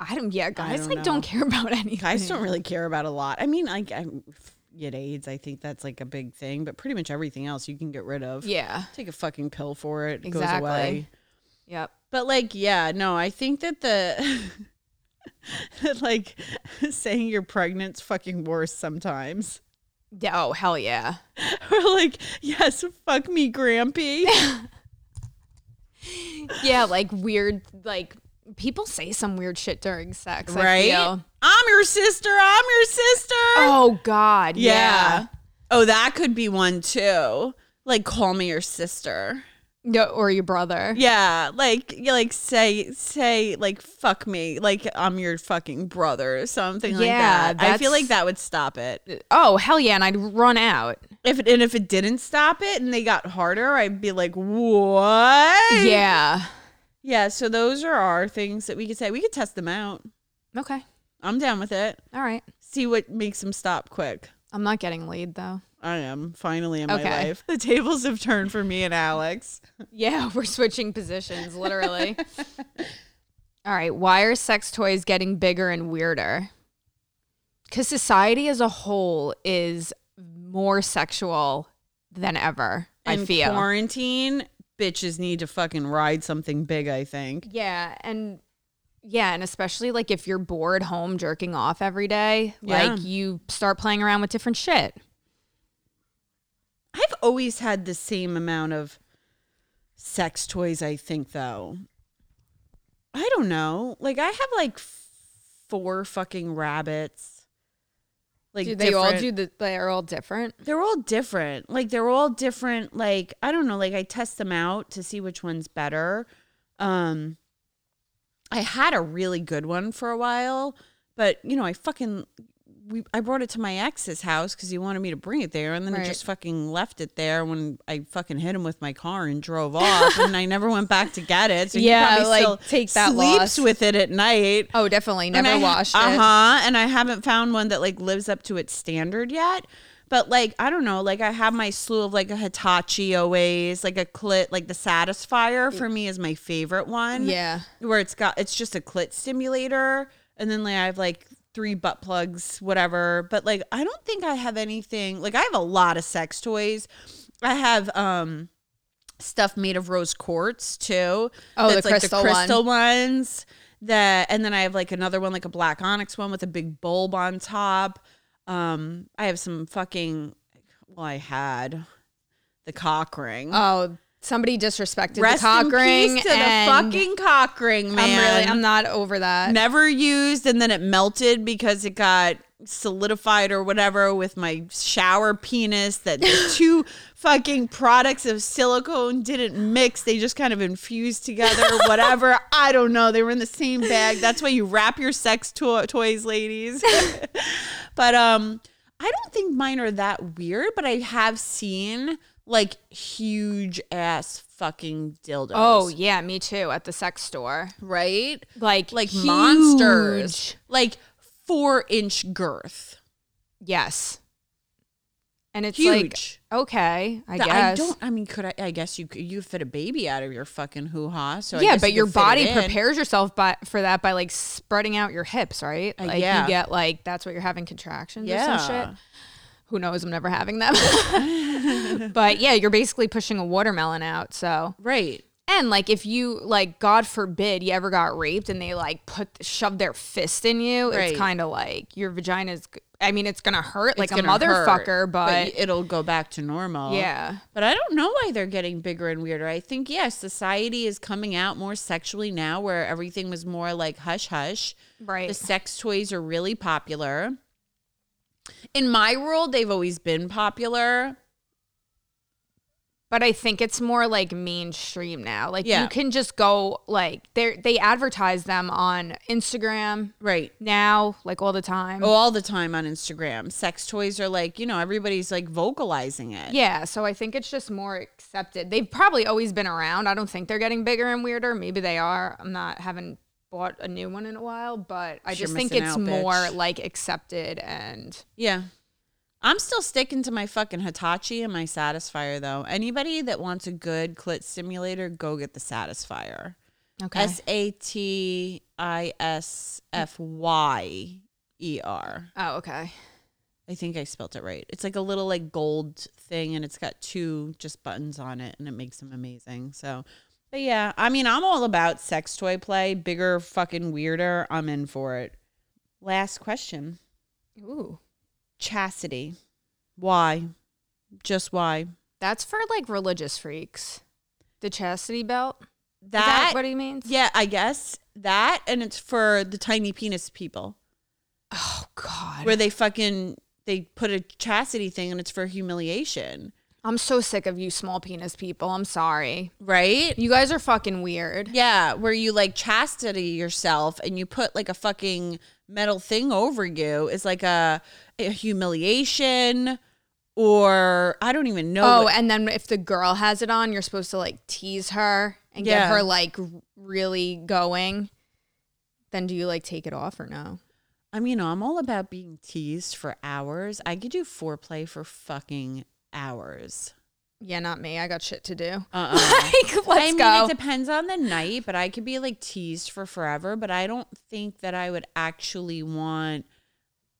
I don't. Yeah, guys don't like know. don't care about anything. Guys don't really care about a lot. I mean, like, I get AIDS. I think that's like a big thing, but pretty much everything else you can get rid of. Yeah. Take a fucking pill for it. It goes Exactly. away. Yep. But like, yeah, no, I think that the like saying you're pregnant's fucking worse sometimes. Oh hell yeah. Or like, yes, fuck me, Grampy. Yeah, like weird. Like people say some weird shit during sex. Right? I'm your sister. I'm your sister. Oh God. yeah. Yeah. Oh, that could be one too. Like, call me your sister. No, or your brother. Yeah, like you like say say like fuck me, like I'm your fucking brother or something like Yeah, that. I feel like that would stop it. Oh hell yeah, and I'd run out. If it, and if it didn't stop it and they got harder, I'd be like, what? Yeah. yeah. So those are our things that we could say. We could test them out. Okay. I'm down with it. All right. See what makes them stop quick. I'm not getting laid though. I am finally in my life. The tables have turned for me and Alex. Yeah, we're switching positions, literally. All right. Why are sex toys getting bigger and weirder? Because society as a whole is more sexual than ever. I feel. quarantine, bitches need to fucking ride something big. I think. Yeah, and yeah, and especially like if you're bored home jerking off every day, Yeah. like you start playing around with different shit. I've always had the same amount of sex toys, I think, though. I don't know. Like, I have like four fucking rabbits. Like, do they all do the? They're all different. They're all different. Like, they're all different. Like, I don't know. Like, I test them out to see which one's better. Um, I had a really good one for a while, but, you know, I fucking. We, I brought it to my ex's house because he wanted me to bring it there, and then I just fucking left it there when I fucking hit him with my car and drove off, and I never went back to get it. So Yeah, like, still take that sleeps loss. with it at night. Oh, definitely. Never And I- washed Uh it. huh. And I haven't found one that like lives up to its standard yet. But like I don't know, like I have my slew of like a Hitachi always, like a clit, like the Satisfyer for me is my favorite one. Yeah. where it's got it's just a clit stimulator, and then like I have like three butt plugs, whatever. But like I don't think I have anything. Like I have a lot of sex toys. I have um stuff made of rose quartz too. Oh, the like crystal the one. crystal ones. That and then I have like another one, like a black onyx one with a big bulb on top. Um, I have some fucking. Well, I had the cock ring. Oh, somebody disrespected Rest the cock in ring. peace to the fucking cock ring, man. I'm really, I'm not over that. never used, and then it melted because it got solidified or whatever with my shower penis. That the two fucking products of silicone didn't mix; they just kind of infused together. Whatever, I don't know. They were in the same bag. That's why you wrap your sex to- toys, ladies. but um, I don't think mine are that weird. But I have seen like huge ass fucking dildos. Oh yeah, me too. At the sex store, right like like huge. monsters, like four inch girth. Yes. And it's like Huge. okay, I That guess. I don't. I mean, could I? I guess you could. You fit a baby out of your fucking hoo ha. So I yeah, but you your could fit it body prepares yourself by, for that by like spreading out your hips, right? Uh, Like yeah. you get like that's what you're having contractions or some Yeah. shit. Who knows? I'm never having them. but yeah, you're basically pushing a watermelon out. So Right. and like if you like God forbid you ever got raped and they like put shove their fist in you, Right. it's kind of like your vagina's. I mean, it's gonna hurt like a gonna hurt, motherfucker, but, it'll go back to normal. yeah. But I don't know why they're getting bigger and weirder. I think yes, society is coming out more sexually now, where everything was more like hush hush. Right. The sex toys are really popular. In my world, they've always been popular. But I think it's more like mainstream now. Like Yeah. you can just go like they they advertise them on Instagram Right. now, like all the time. Oh, all the time on Instagram. Sex toys are like, you know, everybody's like vocalizing it. Yeah, so I think it's just more accepted. They've probably always been around. I don't think they're getting bigger and weirder. Maybe they are. I'm not haven't bought a new one in a while, but I just think missing it's out, more bitch. like accepted and Yeah. I'm still sticking to my fucking Hitachi and my Satisfyer though. Anybody that wants a good clit stimulator, go get the Satisfyer. okay. S A T I S F Y E R. oh, okay. I think I spelt it right. It's like a little like gold thing and it's got two just buttons on it and it makes them amazing. So, but yeah, I mean, I'm all about sex toy play, bigger, fucking weirder. I'm in for it. Last question. Ooh. Chastity. Why? Just why? That's for like religious freaks. The chastity belt? That, that what he means? yeah, I guess that and it's for the tiny penis people Oh god. where they fucking they put a chastity thing and it's for humiliation, I'm so sick of you small penis people. I'm sorry. right? You guys are fucking weird. Yeah, where you like chastity yourself and you put like a fucking metal thing over you is like a, a humiliation or I don't even know. Oh, what- and then if the girl has it on, you're supposed to like tease her and Yeah. get her like really going. Then do you like take it off or no? I mean, I'm all about being teased for hours. I could do foreplay for fucking hours. Yeah, not me. I got shit to do. Uh-uh. like, let's I mean, go. it depends on the night, but I could be like teased for forever. But I don't think that I would actually want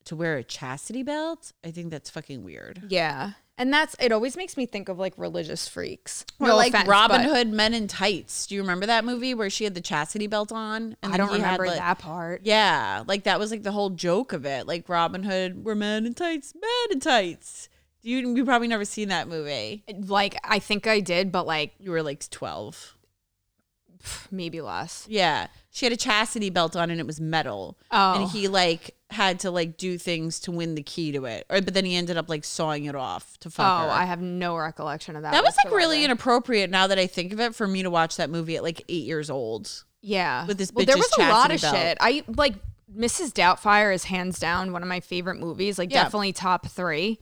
to wear a chastity belt. I think that's fucking weird. yeah. And that's it always makes me think of like religious freaks. Or No like offense, Robin Hood Men in Tights. Do you remember that movie where she had the chastity belt on? I don't remember like- that part. Yeah, like that was like the whole joke of it. Like Robin Hood, we're men in tights, men in tights. You you probably never seen that movie. Like I think I did, but like You were like twelve. maybe less. Yeah, she had a chastity belt on and it was metal. Oh. and he like had to like do things to win the key to it. Or but then he ended up like sawing it off to Oh, fuck her. I have no recollection of that. that was like really inappropriate now that I think of it for me to watch that movie at like eight years old. Yeah. with this well, there was a lot of belt. shit. I like Mrs. Doubtfire is hands down one of my favorite movies. Like Yeah. definitely top three.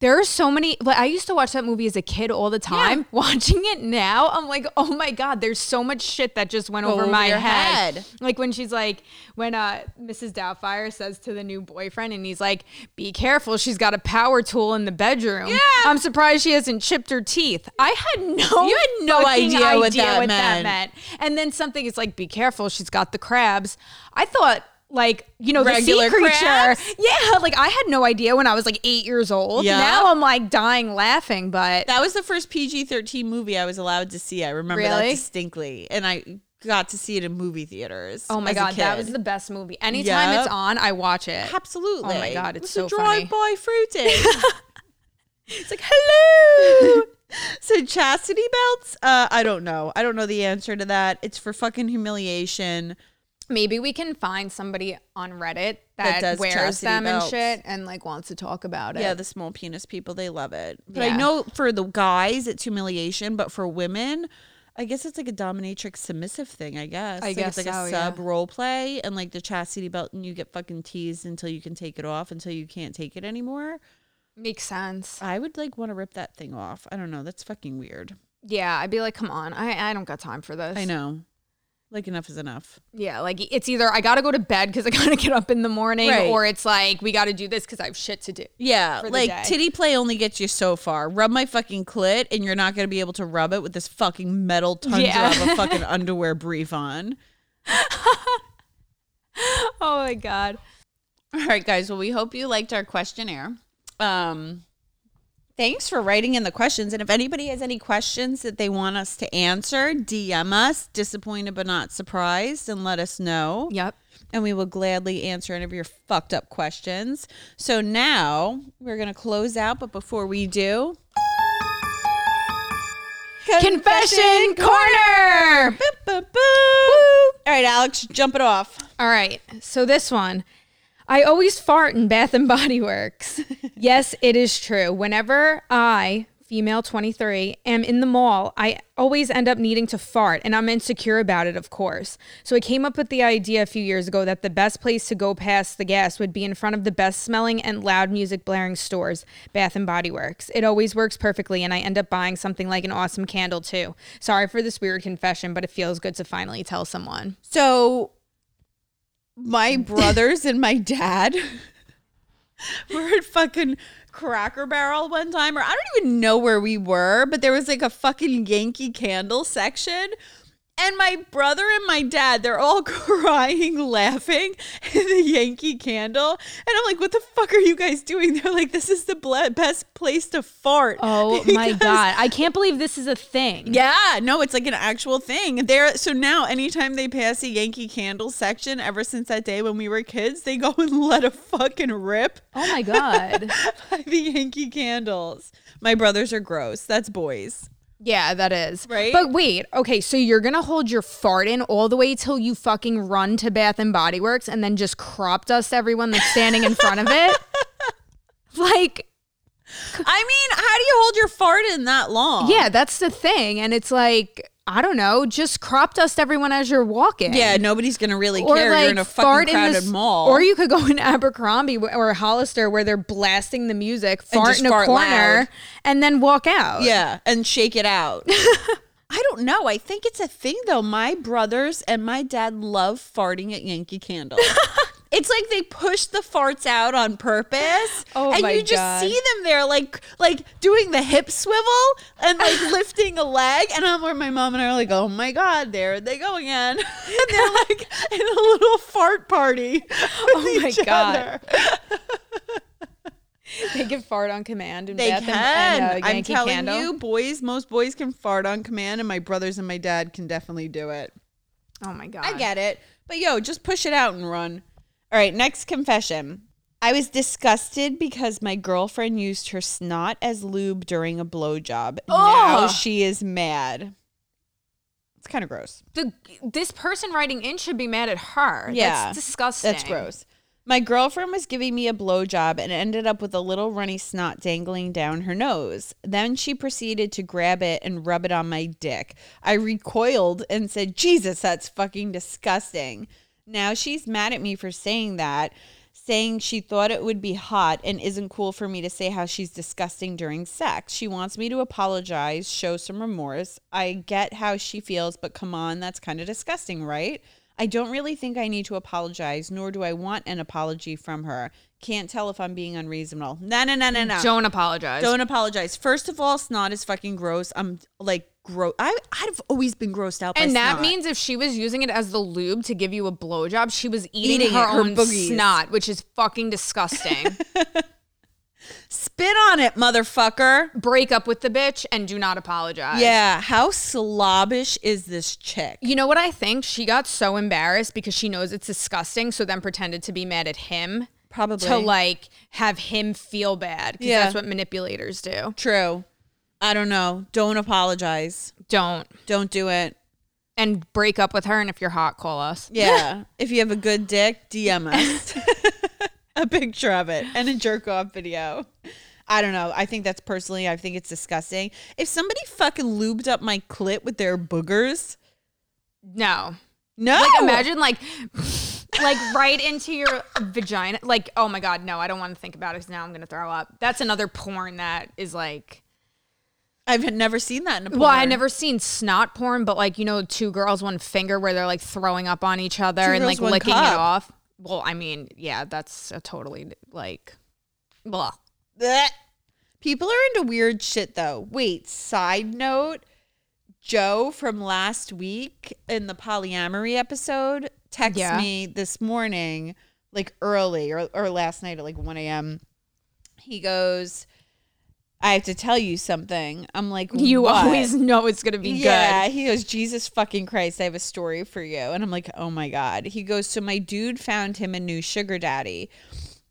There are so many. Like I used to watch that movie as a kid all the time. Watching it now, I'm like, oh my god, there's so much shit that just went Go over, my head. head. Like when she's like, when uh Mrs. Doubtfire says to the new boyfriend, and he's like, "Be careful, she's got a power tool in the bedroom." Yeah, I'm surprised she hasn't chipped her teeth. I had no, You had no fucking idea what that meant. meant. And then something is like, be careful, she's got the crabs. I thought, like, you know, Regular the sea creature. crabs? Yeah, like I had no idea when I was like eight years old. Yeah. Now I'm like dying laughing, but That was the first PG thirteen movie I was allowed to see. I remember that distinctly, and I got to see it in movie theaters. oh my god, that was the best movie. Anytime it's on, I watch it. absolutely. Oh my God, it's a so funny. drive-by fruiting. It's like, hello. so chastity belts? Uh, I don't know. I don't know the answer to that. It's for fucking humiliation. Maybe we can find somebody on Reddit That that, wears them belts. and shit and like wants to talk about it. Yeah, the small penis people, they love it. But I know for the guys, it's humiliation. But for women, I guess it's like a dominatrix submissive thing, I guess. I Like, guess it's like so, a yeah. sub role play and like the chastity belt and you get fucking teased until you can take it off until you can't take it anymore. Makes sense. I would like want to rip that thing off. I don't know. That's fucking weird. Yeah, I'd be like, come on, I, I don't got time for this. I know. Like enough is enough. Yeah, like it's either I gotta go to bed because I gotta get up in the morning, Right. or it's like we gotta do this because I have shit to do. Yeah, like day. titty play only gets you so far. Rub my fucking clit, and you're not gonna be able to rub it with this fucking metal tundra Yeah. of a fucking underwear brief on. Oh my god. All right, guys. Well, we hope you liked our questionnaire. Um, thanks for writing in the questions. And if anybody has any questions that they want us to answer, DM us, disappointed but not surprised, and let us know. Yep. And we will gladly answer any of your fucked up questions. So now we're going to close out. But before we do, Confession corner. Boop, boop, boop. All right, Alex, jump it off. All right. So this one. I always fart in Bath and Body Works. yes, it is true. Whenever I, female 23, am in the mall, I always end up needing to fart and I'm insecure about it, of course. So I came up with the idea a few years ago that the best place to go past the gas would be in front of the best smelling and loud music blaring stores, Bath and Body Works. It always works perfectly and I end up buying something like an awesome candle too. Sorry for this weird confession, but it feels good to finally tell someone. So, my brothers and my dad were at fucking Cracker Barrel one time, or I don't even know where we were, but there was like a fucking Yankee Candle section. And my brother and my dad, they're all crying, laughing in the Yankee Candle. And I'm like, what the fuck are you guys doing? They're like, this is the best place to fart. Oh my god. I can't believe this is a thing. yeah, no, it's like an actual thing. There, so now anytime they pass a Yankee Candle section, ever since that day when we were kids, they go and let a fucking rip Oh my god. by the Yankee Candles. My brothers are gross. That's boys. Yeah, that is. Right? But wait, okay, so you're gonna hold your fart in all the way till you fucking run to Bath and Body Works and then just crop dust everyone that's standing in front of it? Like, I mean, how do you hold your fart in that long? yeah, that's the thing. And it's like, I don't know, just crop dust everyone as you're walking. Yeah, nobody's gonna really Or care. like You're in a fucking in crowded this, mall. or you could go in Abercrombie or Hollister where they're blasting the music, fart in a fart corner, loud. and then walk out. Yeah, and shake it out. I don't know. I think it's a thing though. My brothers and my dad love farting at Yankee Candle. it's like they push the farts out on purpose. Oh and you just God. see them there like like doing the hip swivel and like lifting a leg. And I'm where my mom and I are like, oh my God, there they go again. and they're like in a little fart party. Oh my God. They can fart on command and They Bath can. and, and uh, I'm telling Candle. you, boys, most boys can fart on command, and my brothers and my dad can definitely do it. Oh my god. I get it. But yo, just push it out and run. All right, next confession. I was disgusted because my girlfriend used her snot as lube during a blowjob. Now Ugh. she is mad. It's kind of gross. the this person writing in should be mad at her. Yeah. That's disgusting. That's gross. My girlfriend was giving me a blowjob and ended up with a little runny snot dangling down her nose. Then she proceeded to grab it and rub it on my dick. I recoiled and said, Jesus, that's fucking disgusting. Now she's mad at me for saying that, saying she thought it would be hot and isn't cool for me to say how she's disgusting during sex. She wants me to apologize, show some remorse. I get how she feels, but come on, that's kind of disgusting, right? I don't really think I need to apologize, nor do I want an apology from her. Can't tell if I'm being unreasonable. No, no, no, no, no. Don't apologize. Don't apologize. First of all, snot is fucking gross. I'm like gross. I I've always been grossed out by and that snot. means if she was using it as the lube to give you a blowjob, she was eating, Eating her, it, her own boogies. snot, which is fucking disgusting. spit on it, motherfucker. Break up with the bitch and do not apologize. Yeah, how slobbish is this chick? You know what I think? She got so embarrassed because she knows it's disgusting, so then pretended to be mad at him Probably to like have him feel bad because Yeah. that's what manipulators do. true. I don't know. Don't apologize. Don't. Don't do it. And break up with her, and if you're hot, call us. Yeah. if you have a good dick, DM us a picture of it and a jerk off video. I don't know. I think that's personally, I think it's disgusting. If somebody fucking lubed up my clit with their boogers, No. no. Like imagine like like right into your vagina. Like, oh my god, no, I don't want to think about it 'cause now I'm gonna throw up. That's another porn that is like I've never seen that in a porn. Well, I never seen snot porn, but like you know, two girls, one finger, where they're like throwing up on each other Two and girls, like one licking cup. it off. Well, I mean, yeah, that's a totally like, blah. Blech. People are into weird shit though. Wait, side note Joe from last week in the polyamory episode texts Yeah. me this morning, like early or, or last night at like 1 a.m. He goes, I have to tell you something. I'm like, You "What?" always know it's gonna be yeah, good. Yeah, he goes, Jesus fucking Christ, I have a story for you. And I'm like, oh my God. He goes, so my dude found him a new sugar daddy.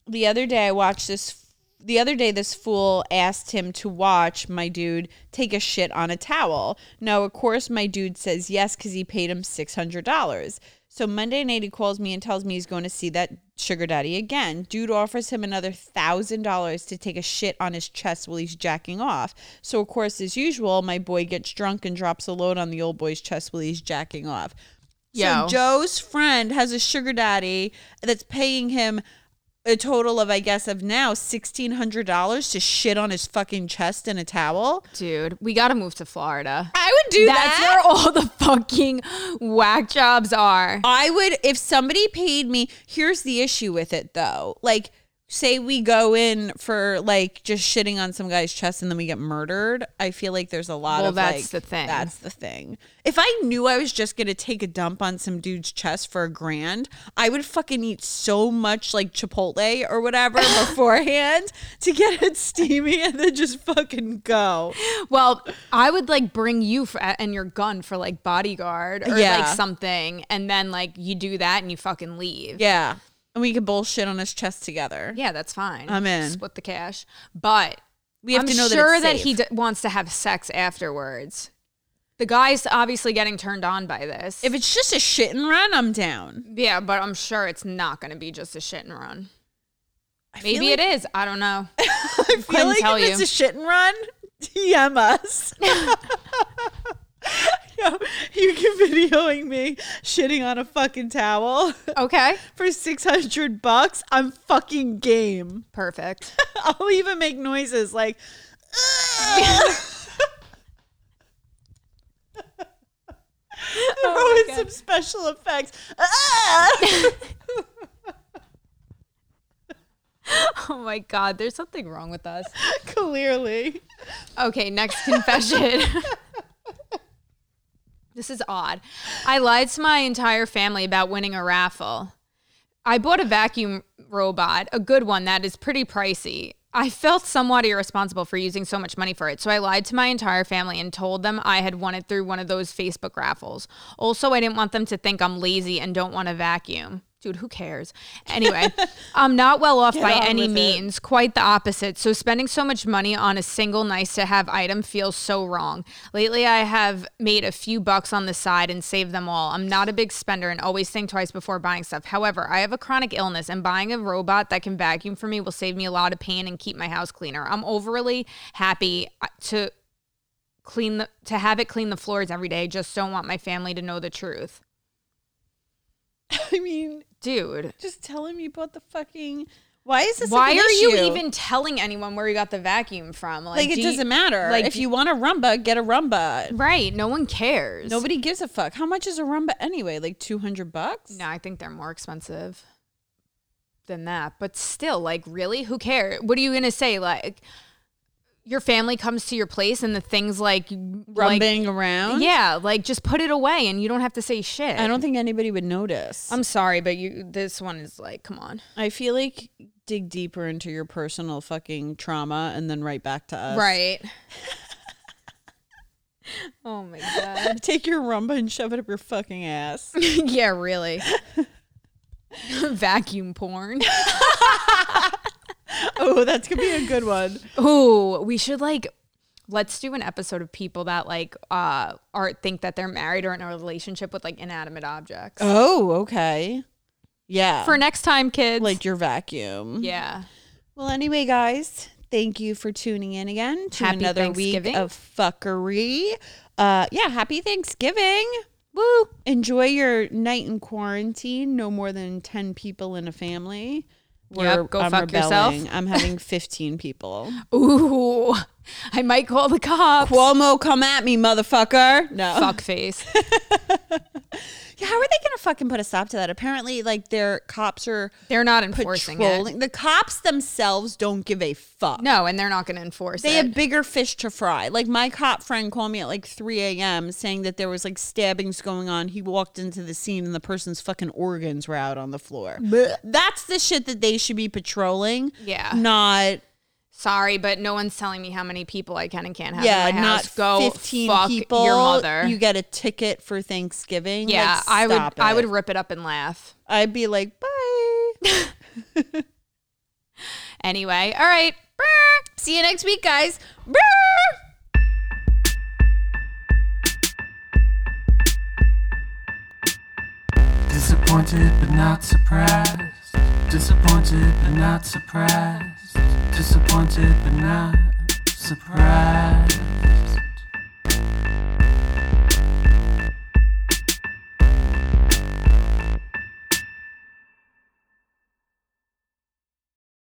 The other day I watched this the other day this fool asked him to watch my dude take a shit on a towel. Now of course my dude says yes because he paid him six hundred dollars. So Monday night he calls me and tells me he's going to see that sugar daddy again. Dude offers him another thousand dollars to take a shit on his chest while he's jacking off. So of course, as usual, my boy gets drunk and drops a load on the old boy's chest while he's jacking off. Yo. So Joe's friend has a sugar daddy that's paying him a total of, I guess, of now sixteen hundred dollars to shit on his fucking chest in a towel. Dude, we gotta move to Florida. I would do That's that. where all the fucking whack jobs are. I would if somebody paid me. Here's the issue with it though. Like say we go in for like just shitting on some guy's chest and then we get murdered. I feel like there's a lot Well, of that's like, the thing. That's the thing. If I knew I was just going to take a dump on some dude's chest for a grand, I would fucking eat so much like Chipotle or whatever beforehand to get it steamy and then just fucking go. Well, I would like bring you for, and your gun for like bodyguard or Yeah. like something, and then like you do that and you fucking leave. Yeah. And we could bullshit on his chest together. Yeah, that's fine. I'm in. Split the cash, but We have I'm to know that sure that, safe. he d- wants to have sex afterwards. The guy's obviously getting turned on by this. If it's just a shit and run, I'm down. yeah, but I'm sure it's not going to be just a shit and run. I Maybe like- it is. I don't know. I feel Couldn't like if it's a shit and run, DM us. Yo, you can videoing me shitting on a fucking towel Okay, for six hundred bucks. I'm fucking game. perfect. I'll even make noises like. Oh Throw in some special effects. oh my god, there's something wrong with us. Clearly. Okay, next confession. This is odd. I lied to my entire family about winning a raffle. I bought a vacuum robot, a good one that is pretty pricey. I felt somewhat irresponsible for using so much money for it, so I lied to my entire family and told them I had won it through one of those Facebook raffles. Also, I didn't want them to think I'm lazy and don't want a vacuum. Dude, who cares? Anyway, I'm not well off by on any with it. means, quite the opposite. So, spending so much money on a single nice to have item feels so wrong. Lately, I have made a few bucks on the side and saved them all. I'm not a big spender and always think twice before buying stuff. However, I have a chronic illness, and buying a robot that can vacuum for me will save me a lot of pain and keep my house cleaner. I'm overly happy uh, to clean the to have it clean the floors every day. Just don't want my family to know the truth. I mean, Dude, just tell him you bought the fucking. Why is this? why like are you even telling anyone where you got the vacuum from? Like it do doesn't matter. like, if you want a Roomba, get a Roomba. Right. No one cares. Nobody gives a fuck. How much is a Roomba anyway? Like two hundred bucks? No, I think they're more expensive than that. But still, like, really? Who cares? What are you gonna say? Like your family comes to your place and the things like like- around. yeah, like just put it away and you don't have to say shit. I don't think anybody would notice. I'm sorry, but you this one is like, come on. I feel like dig deeper into your personal fucking trauma and then right back to us. Right. oh my god. Take your Roomba and shove it up your fucking ass. yeah, really. Vacuum porn. Oh, that's gonna be a good one. Ooh, we should like let's do an episode of people that like uh are think that they're married or in a relationship with like inanimate objects. Oh, okay. Yeah. For next time, kids. like your vacuum. yeah. Well, anyway, guys, thank you for tuning in again to Happy another week of fuckery. Uh, yeah, happy Thanksgiving. Woo! Enjoy your night in quarantine. No more than 10 people in a family. We're, go I'm fuck yourself. I'm having 15 people. Ooh, I might call the cops. Cuomo, come at me, motherfucker. No. Fuck face. Yeah, how are they gonna fucking put a stop to that? Apparently, like their cops are They're not enforcing it. The cops themselves don't give a fuck. No, and they're not going to enforce it. They it. have bigger fish to fry. Like my cop friend called me at like 3 a.m. saying that there was like stabbings going on. He walked into the scene and the person's fucking organs were out on the floor. That's the shit that they should be patrolling. Yeah. Not Sorry, but no one's telling me how many people I can and can't have yeah, in my not house. Go 15 fuck people. your mother. You get a ticket for Thanksgiving. yeah, Like, I would. stop I would rip it up and laugh. I'd be like, bye. Anyway, all right. See you next week, guys. Disappointed but not surprised. Disappointed but not surprised. Disappointed but not surprised.